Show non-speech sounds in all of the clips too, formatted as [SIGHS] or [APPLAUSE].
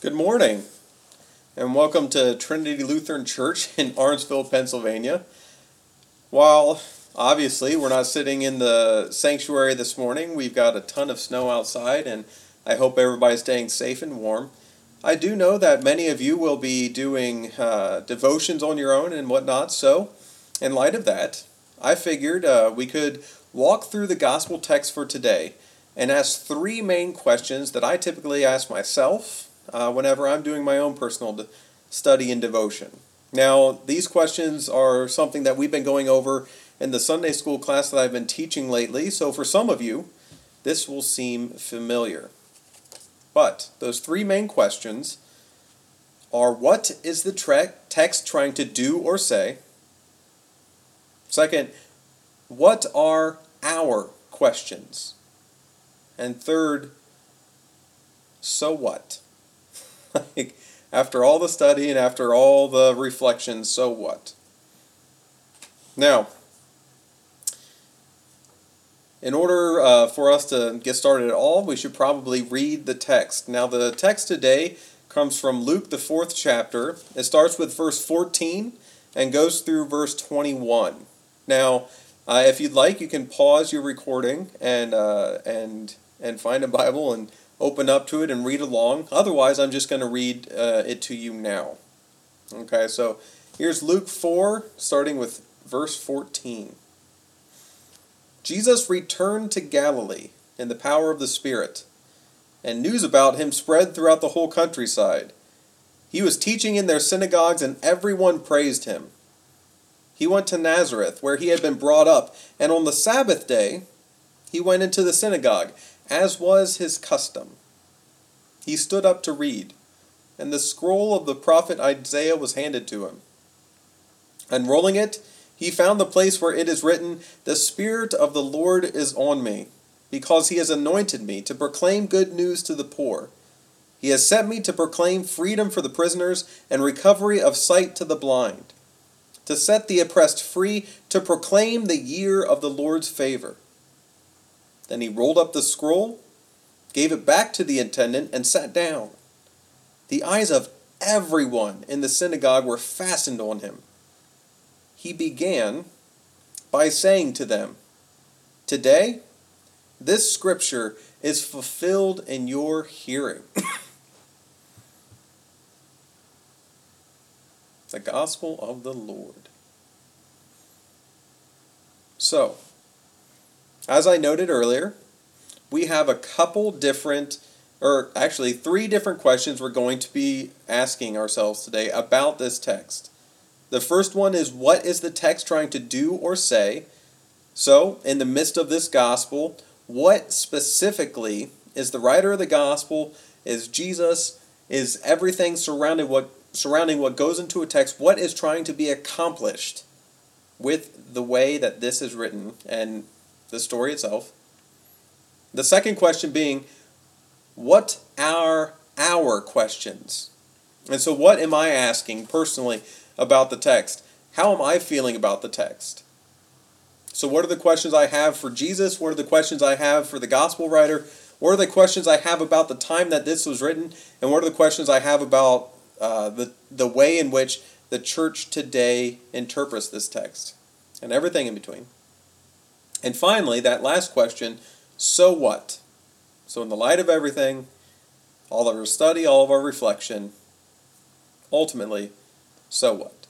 Good morning, and welcome to Trinity Lutheran Church in Arendtsville, Pennsylvania. While obviously we're not sitting in the sanctuary this morning, we've got a ton of snow outside, and I hope everybody's staying safe and warm. I do know that many of you will be doing uh, devotions on your own and whatnot, so in light of that, I figured uh, we could walk through the gospel text for today and ask three main questions that I typically ask myself uh, whenever I'm doing my own personal de- study and devotion. Now, these questions are something that we've been going over in the Sunday school class that I've been teaching lately, so for some of you, this will seem familiar. But those three main questions are what is the tre- text trying to do or say? Second, what are our questions? And third, so what? [LAUGHS] like, after all the study and after all the reflection, so what? Now, in order uh, for us to get started at all, we should probably read the text. Now, the text today comes from Luke, the fourth chapter. It starts with verse 14 and goes through verse 21. Now, uh, if you'd like, you can pause your recording and uh, and and find a Bible and open up to it and read along. Otherwise, I'm just going to read uh, it to you now. Okay, so here's Luke 4, starting with verse 14. Jesus returned to Galilee in the power of the Spirit, and news about him spread throughout the whole countryside. He was teaching in their synagogues, and everyone praised him. He went to Nazareth, where he had been brought up, and on the Sabbath day he went into the synagogue as was his custom. He stood up to read, and the scroll of the prophet Isaiah was handed to him. Unrolling it, he found the place where it is written, The Spirit of the Lord is on me, because he has anointed me to proclaim good news to the poor. He has sent me to proclaim freedom for the prisoners and recovery of sight to the blind, to set the oppressed free, to proclaim the year of the Lord's favor. Then he rolled up the scroll, gave it back to the attendant, and sat down. The eyes of everyone in the synagogue were fastened on him. He began by saying to them, Today, this scripture is fulfilled in your hearing. [COUGHS] the gospel of the Lord. So, as I noted earlier, we have a couple different, or actually three different questions we're going to be asking ourselves today about this text. The first one is what is the text trying to do or say? So, in the midst of this gospel, what specifically is the writer of the gospel? Is Jesus? Is everything surrounding what surrounding what goes into a text? What is trying to be accomplished with the way that this is written? And the story itself. The second question being, what are our questions? And so, what am I asking personally about the text? How am I feeling about the text? So, what are the questions I have for Jesus? What are the questions I have for the gospel writer? What are the questions I have about the time that this was written? And what are the questions I have about uh, the, the way in which the church today interprets this text? And everything in between. And finally, that last question so what? So, in the light of everything, all of our study, all of our reflection, ultimately, so what?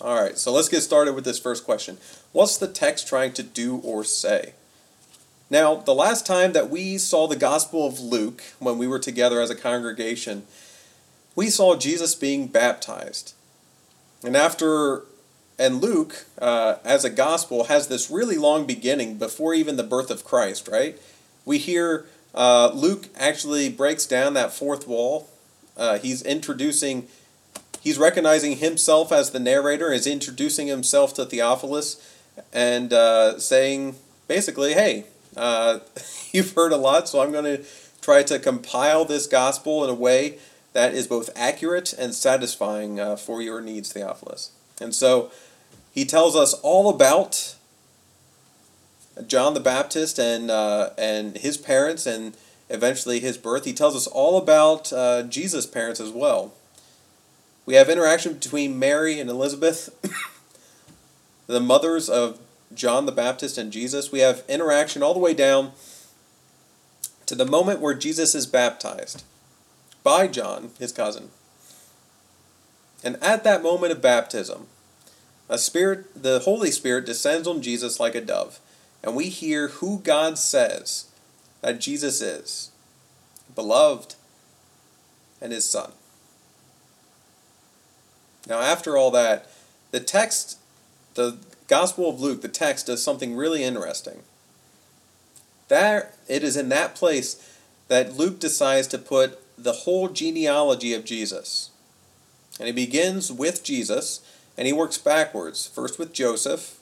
All right, so let's get started with this first question. What's the text trying to do or say? Now, the last time that we saw the Gospel of Luke, when we were together as a congregation, we saw Jesus being baptized. And after and Luke, uh, as a gospel, has this really long beginning before even the birth of Christ, right? We hear uh, Luke actually breaks down that fourth wall. Uh, he's introducing, he's recognizing himself as the narrator, is introducing himself to Theophilus, and uh, saying basically, hey, uh, [LAUGHS] you've heard a lot, so I'm going to try to compile this gospel in a way that is both accurate and satisfying uh, for your needs, Theophilus. And so, he tells us all about John the Baptist and uh, and his parents and eventually his birth. He tells us all about uh, Jesus' parents as well. We have interaction between Mary and Elizabeth, [COUGHS] the mothers of John the Baptist and Jesus. We have interaction all the way down to the moment where Jesus is baptized by John, his cousin. And at that moment of baptism, a spirit, the Holy Spirit descends on Jesus like a dove, and we hear who God says that Jesus is, beloved and his son. Now, after all that, the text, the Gospel of Luke, the text does something really interesting. There, it is in that place that Luke decides to put the whole genealogy of Jesus. And he begins with Jesus, and he works backwards, first with Joseph,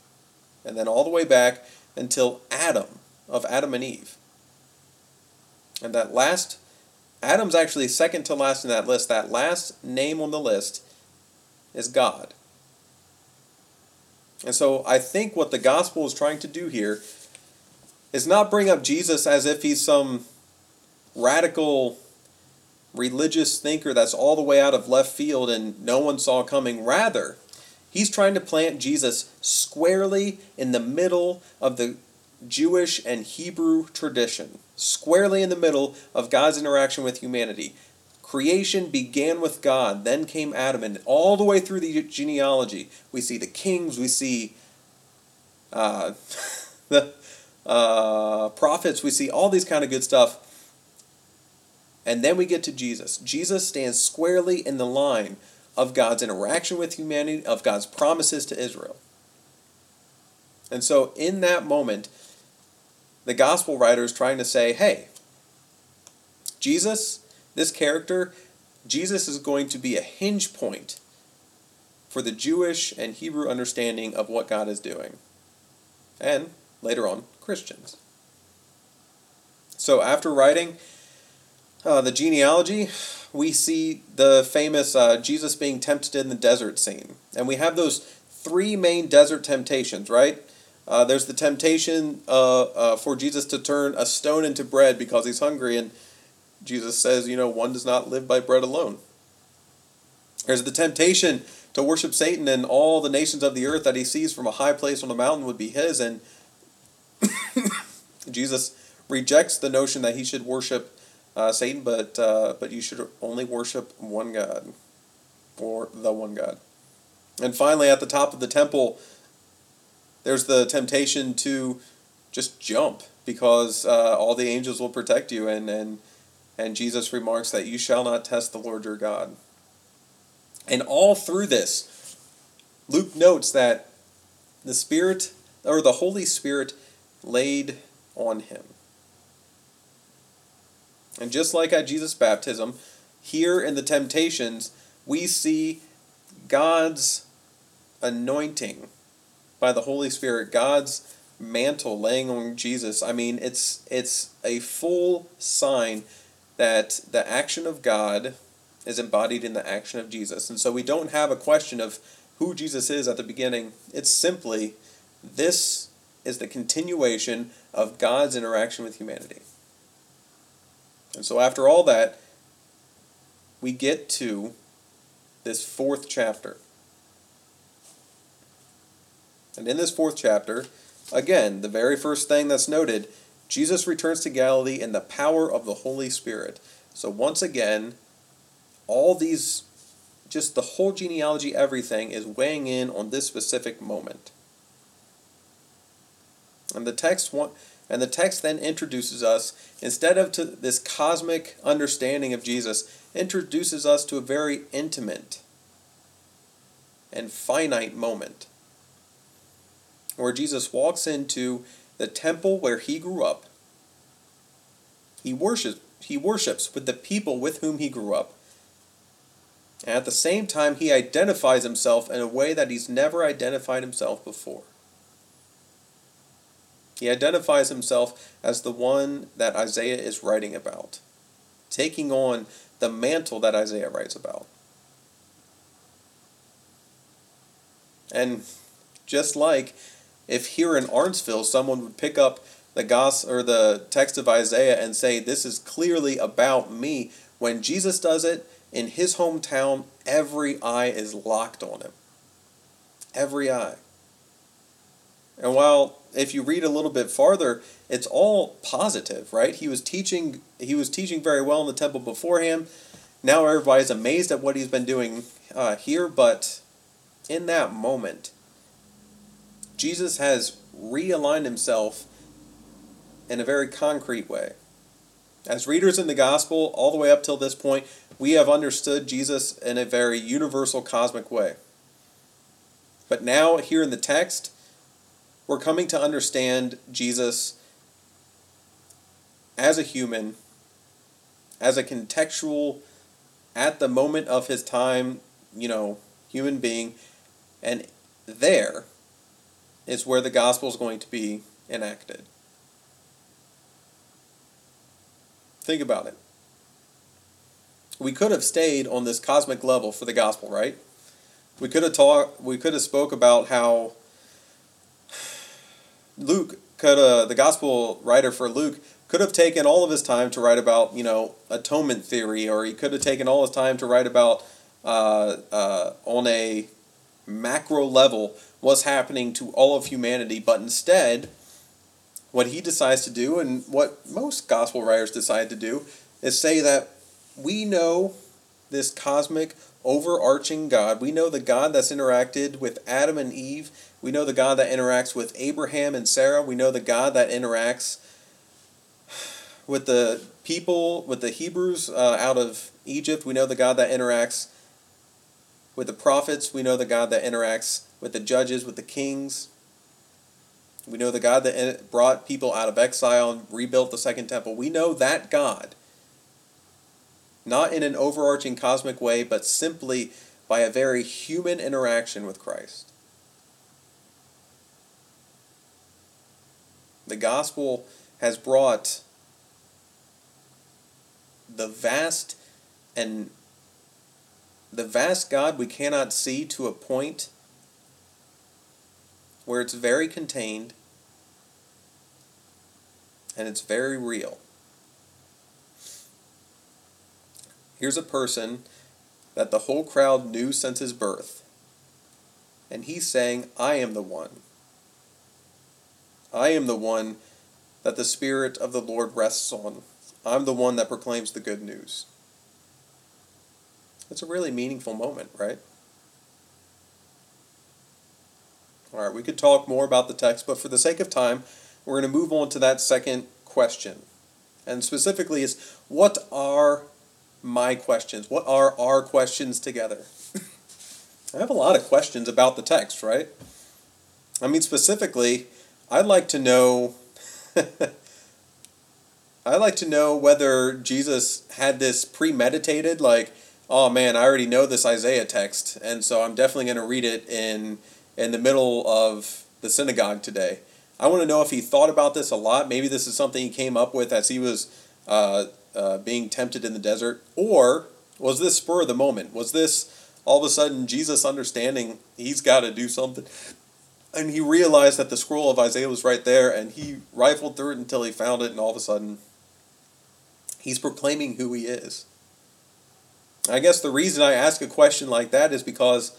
and then all the way back until Adam, of Adam and Eve. And that last, Adam's actually second to last in that list. That last name on the list is God. And so I think what the gospel is trying to do here is not bring up Jesus as if he's some radical religious thinker that's all the way out of left field and no one saw coming. Rather, he's trying to plant Jesus squarely in the middle of the Jewish and Hebrew tradition, squarely in the middle of God's interaction with humanity. Creation began with God, then came Adam, and all the way through the genealogy, we see the kings, we see uh, [LAUGHS] the uh, prophets, we see all these kind of good stuff. And then we get to Jesus. Jesus stands squarely in the line of God's interaction with humanity, of God's promises to Israel. And so, in that moment, the gospel writer is trying to say, hey, Jesus this character, Jesus is going to be a hinge point for the Jewish and Hebrew understanding of what God is doing. And later on, Christians. So after writing uh, the genealogy, we see the famous uh, Jesus being tempted in the desert scene. And we have those three main desert temptations, right? Uh, there's the temptation uh, uh, for Jesus to turn a stone into bread because he's hungry, and Jesus says, you know, one does not live by bread alone. There's the temptation to worship Satan and all the nations of the earth that he sees from a high place on a mountain would be his, and [COUGHS] Jesus rejects the notion that he should worship uh, Satan, but uh, but you should only worship one God, or the one God. And finally, at the top of the temple, there's the temptation to just jump because uh, all the angels will protect you, and and and Jesus remarks that you shall not test the Lord your God. And all through this, Luke notes that the Spirit, or the Holy Spirit, laid on him. And just like at Jesus' baptism, here in the temptations, we see God's anointing by the Holy Spirit, God's mantle laying on Jesus. I mean, it's it's a full sign that the action of God is embodied in the action of Jesus. And so we don't have a question of who Jesus is at the beginning. It's simply this is the continuation of God's interaction with humanity. And so after all that, we get to this fourth chapter. And in this fourth chapter, again, the very first thing that's noted Jesus returns to Galilee in the power of the Holy Spirit. So once again, all these, just the whole genealogy, everything is weighing in on this specific moment. And the text and the text then introduces us instead of to this cosmic understanding of Jesus, introduces us to a very intimate and finite moment where Jesus walks into the temple where he grew up. He worships, he worships with the people with whom he grew up. And at the same time, he identifies himself in a way that he's never identified himself before. He identifies himself as the one that Isaiah is writing about, taking on the mantle that Isaiah writes about. And just like if here in Arendtsville someone would pick up the gos or the text of Isaiah and say this is clearly about me. When Jesus does it in his hometown, every eye is locked on him. Every eye. And while if you read a little bit farther, it's all positive, right? He was teaching he was teaching very well in the temple before him. Now everybody's amazed at what he's been doing uh, here, but in that moment, Jesus has realigned himself in a very concrete way. As readers in the gospel, all the way up till this point, we have understood Jesus in a very universal cosmic way. But now, here in the text, we're coming to understand Jesus as a human, as a contextual, at the moment of his time, you know, human being. And there is where the gospel is going to be enacted. Think about it. We could have stayed on this cosmic level for the gospel, right? We could have talked. We could have spoke about how Luke could, uh, the gospel writer for Luke, could have taken all of his time to write about, you know, atonement theory, or he could have taken all his time to write about, uh, uh, on a macro level, what's happening to all of humanity. But instead, what he decides to do, and what most gospel writers decide to do, is say that we know this cosmic overarching God. We know the God that's interacted with Adam and Eve. We know the God that interacts with Abraham and Sarah. We know the God that interacts with the people, with the Hebrews uh, out of Egypt. We know the God that interacts with the prophets. We know the God that interacts with the judges, with the kings. We know the God that brought people out of exile and rebuilt the second temple. We know that God not in an overarching cosmic way, but simply by a very human interaction with Christ. The gospel has brought the vast and the vast God we cannot see to a point where it's very contained and it's very real. Here's a person that the whole crowd knew since his birth. And he's saying, I am the one. I am the one that the Spirit of the Lord rests on. I'm the one that proclaims the good news. It's a really meaningful moment, right? All right, we could talk more about the text, but for the sake of time, we're going to move on to that second question. And specifically is what are my questions? What are our questions together? [LAUGHS] I have a lot of questions about the text, right? I mean, specifically, I'd like to know. [LAUGHS] I'd like to know whether Jesus had this premeditated, like, oh man, I already know this Isaiah text, and so I'm definitely going to read it in in the middle of the synagogue today. I want to know if he thought about this a lot. Maybe this is something he came up with as he was uh, uh, being tempted in the desert? Or was this spur of the moment? Was this all of a sudden Jesus understanding he's got to do something? And he realized that the scroll of Isaiah was right there, and he rifled through it until he found it, and all of a sudden, he's proclaiming who he is. I guess the reason I ask a question like that is because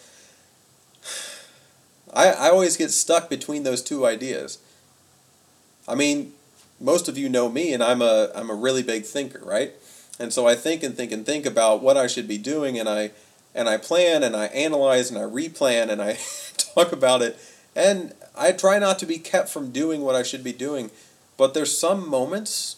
[SIGHS] I, I always get stuck between those two ideas. I mean, most of you know me and I'm a I'm a really big thinker, right? And so I think and think and think about what I should be doing and I and I plan and I analyze and I replan and I [LAUGHS] talk about it and I try not to be kept from doing what I should be doing. But there's some moments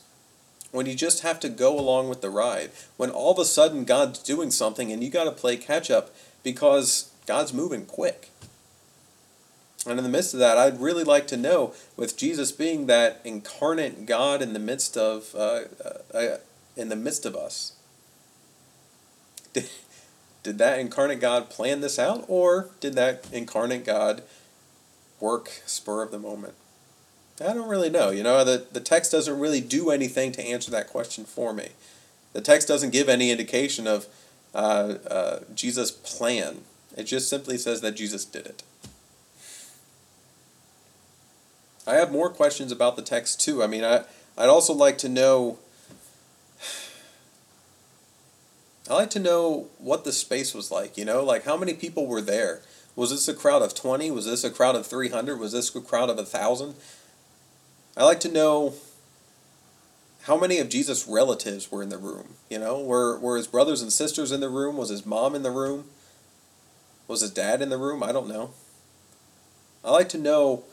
when you just have to go along with the ride. When all of a sudden God's doing something and you got to play catch up because God's moving quick. And in the midst of that, I'd really like to know, with Jesus being that incarnate God in the midst of uh, uh, uh, in the midst of us, [LAUGHS] did, did that incarnate God plan this out, or did that incarnate God work spur of the moment? I don't really know. You know, the, the text doesn't really do anything to answer that question for me. The text doesn't give any indication of uh, uh, Jesus' plan. It just simply says that Jesus did it. I have more questions about the text too. I mean, I I'd also like to know. I like to know what the space was like. You know, like how many people were there. Was this a crowd of twenty? Was this a crowd of three hundred? Was this a crowd of a thousand? I like to know how many of Jesus' relatives were in the room? You know, were were his brothers and sisters in the room? Was his mom in the room? Was his dad in the room? I don't know. I like to know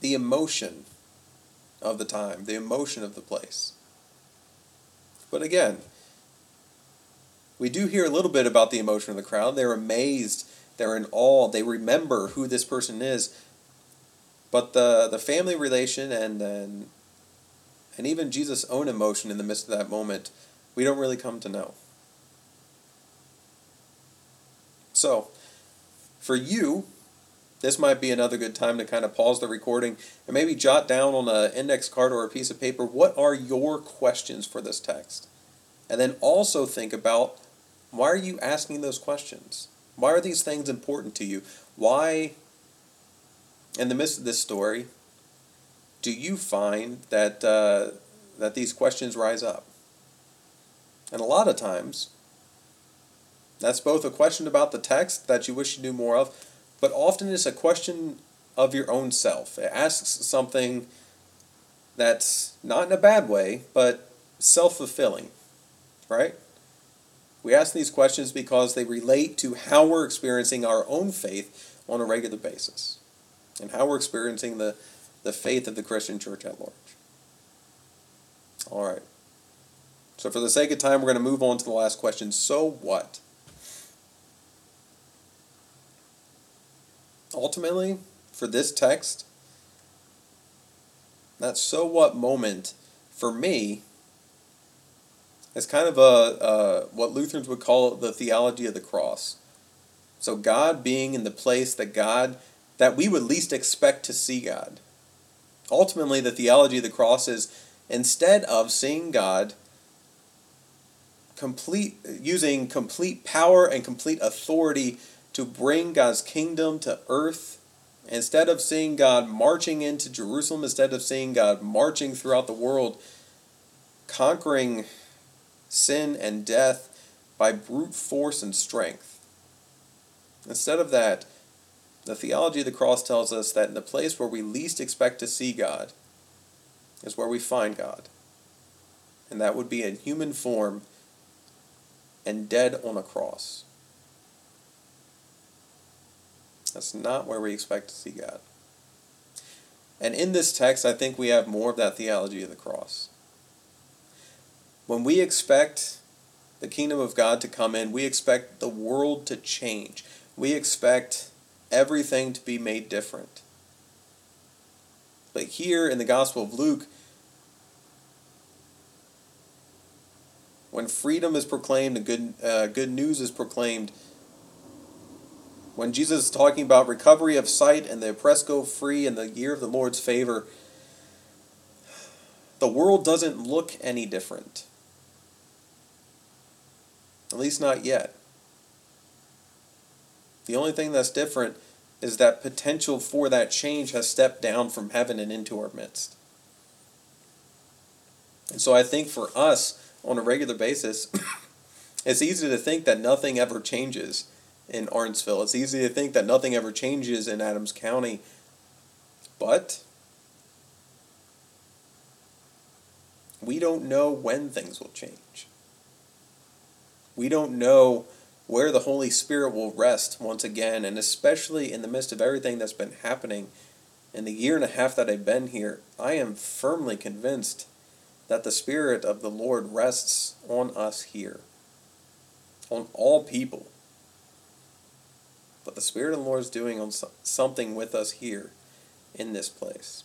the emotion of the time, the emotion of the place. But again, we do hear a little bit about the emotion of the crowd. They're amazed, they're in awe, they remember who this person is. But the, the family relation and, and and even Jesus' own emotion in the midst of that moment, we don't really come to know. So, for you, this might be another good time to kind of pause the recording and maybe jot down on an index card or a piece of paper what are your questions for this text? And then also think about why are you asking those questions? Why are these things important to you? Why, in the midst of this story, do you find that uh, that these questions rise up? And a lot of times, that's both a question about the text that you wish you knew more of, but often it's a question of your own self. It asks something that's not in a bad way, but self fulfilling, right? We ask these questions because they relate to how we're experiencing our own faith on a regular basis and how we're experiencing the, the faith of the Christian church at large. All right. So, for the sake of time, we're going to move on to the last question. So what? Ultimately, for this text, that so what moment for me is kind of a, a what Lutherans would call the theology of the cross. So God being in the place that God that we would least expect to see God. Ultimately, the theology of the cross is instead of seeing God complete using complete power and complete authority to bring God's kingdom to earth. Instead of seeing God marching into Jerusalem, instead of seeing God marching throughout the world, conquering sin and death by brute force and strength. Instead of that, the theology of the cross tells us that in the place where we least expect to see God is where we find God. And that would be in human form and dead on a cross. That's not where we expect to see God. And in this text, I think we have more of that theology of the cross. When we expect the kingdom of God to come in, we expect the world to change. We expect everything to be made different. But here in the Gospel of Luke, when freedom is proclaimed and good, uh, good news is proclaimed, when Jesus is talking about recovery of sight and the oppressed go free and the year of the Lord's favor, the world doesn't look any different. At least not yet. The only thing that's different is that potential for that change has stepped down from heaven and into our midst. And so I think for us, on a regular basis, [COUGHS] it's easy to think that nothing ever changes in Arendtsville. It's easy to think that nothing ever changes in Adams County, but we don't know when things will change. We don't know where the Holy Spirit will rest once again, and especially in the midst of everything that's been happening in the year and a half that I've been here, I am firmly convinced that the Spirit of the Lord rests on us here, on all people. But the Spirit of the Lord is doing on something with us here in this place.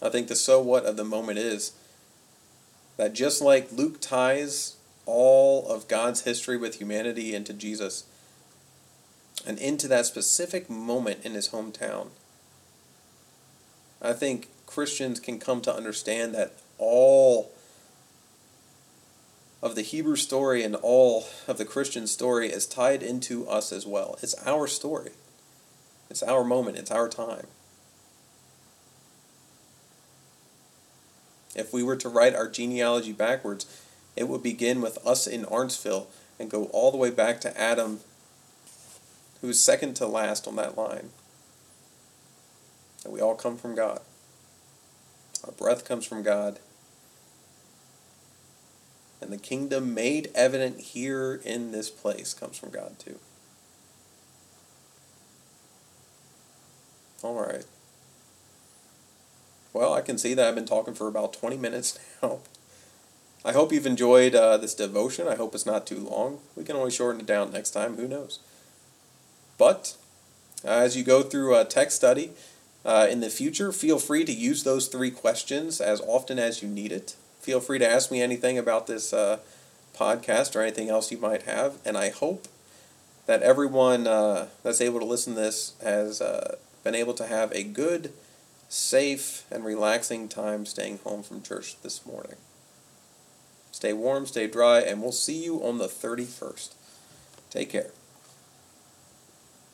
I think the so what of the moment is that just like Luke ties all of God's history with humanity into Jesus and into that specific moment in his hometown, I think Christians can come to understand that all of the Hebrew story and all of the Christian story is tied into us as well. It's our story, it's our moment, it's our time. If we were to write our genealogy backwards, it would begin with us in Arendtsville and go all the way back to Adam, who is second to last on that line. And we all come from God. Our breath comes from God. And the kingdom made evident here in this place comes from God too. All right. Well, I can see that I've been talking for about 20 minutes now. I hope you've enjoyed uh, this devotion. I hope it's not too long. We can always shorten it down next time. Who knows? But as you go through a text study uh, in the future, feel free to use those three questions as often as you need it. Feel free to ask me anything about this uh, podcast or anything else you might have. And I hope that everyone uh, that's able to listen to this has uh, been able to have a good safe and relaxing time staying home from church this morning. Stay warm, stay dry, and we'll see you on the 31st. Take care.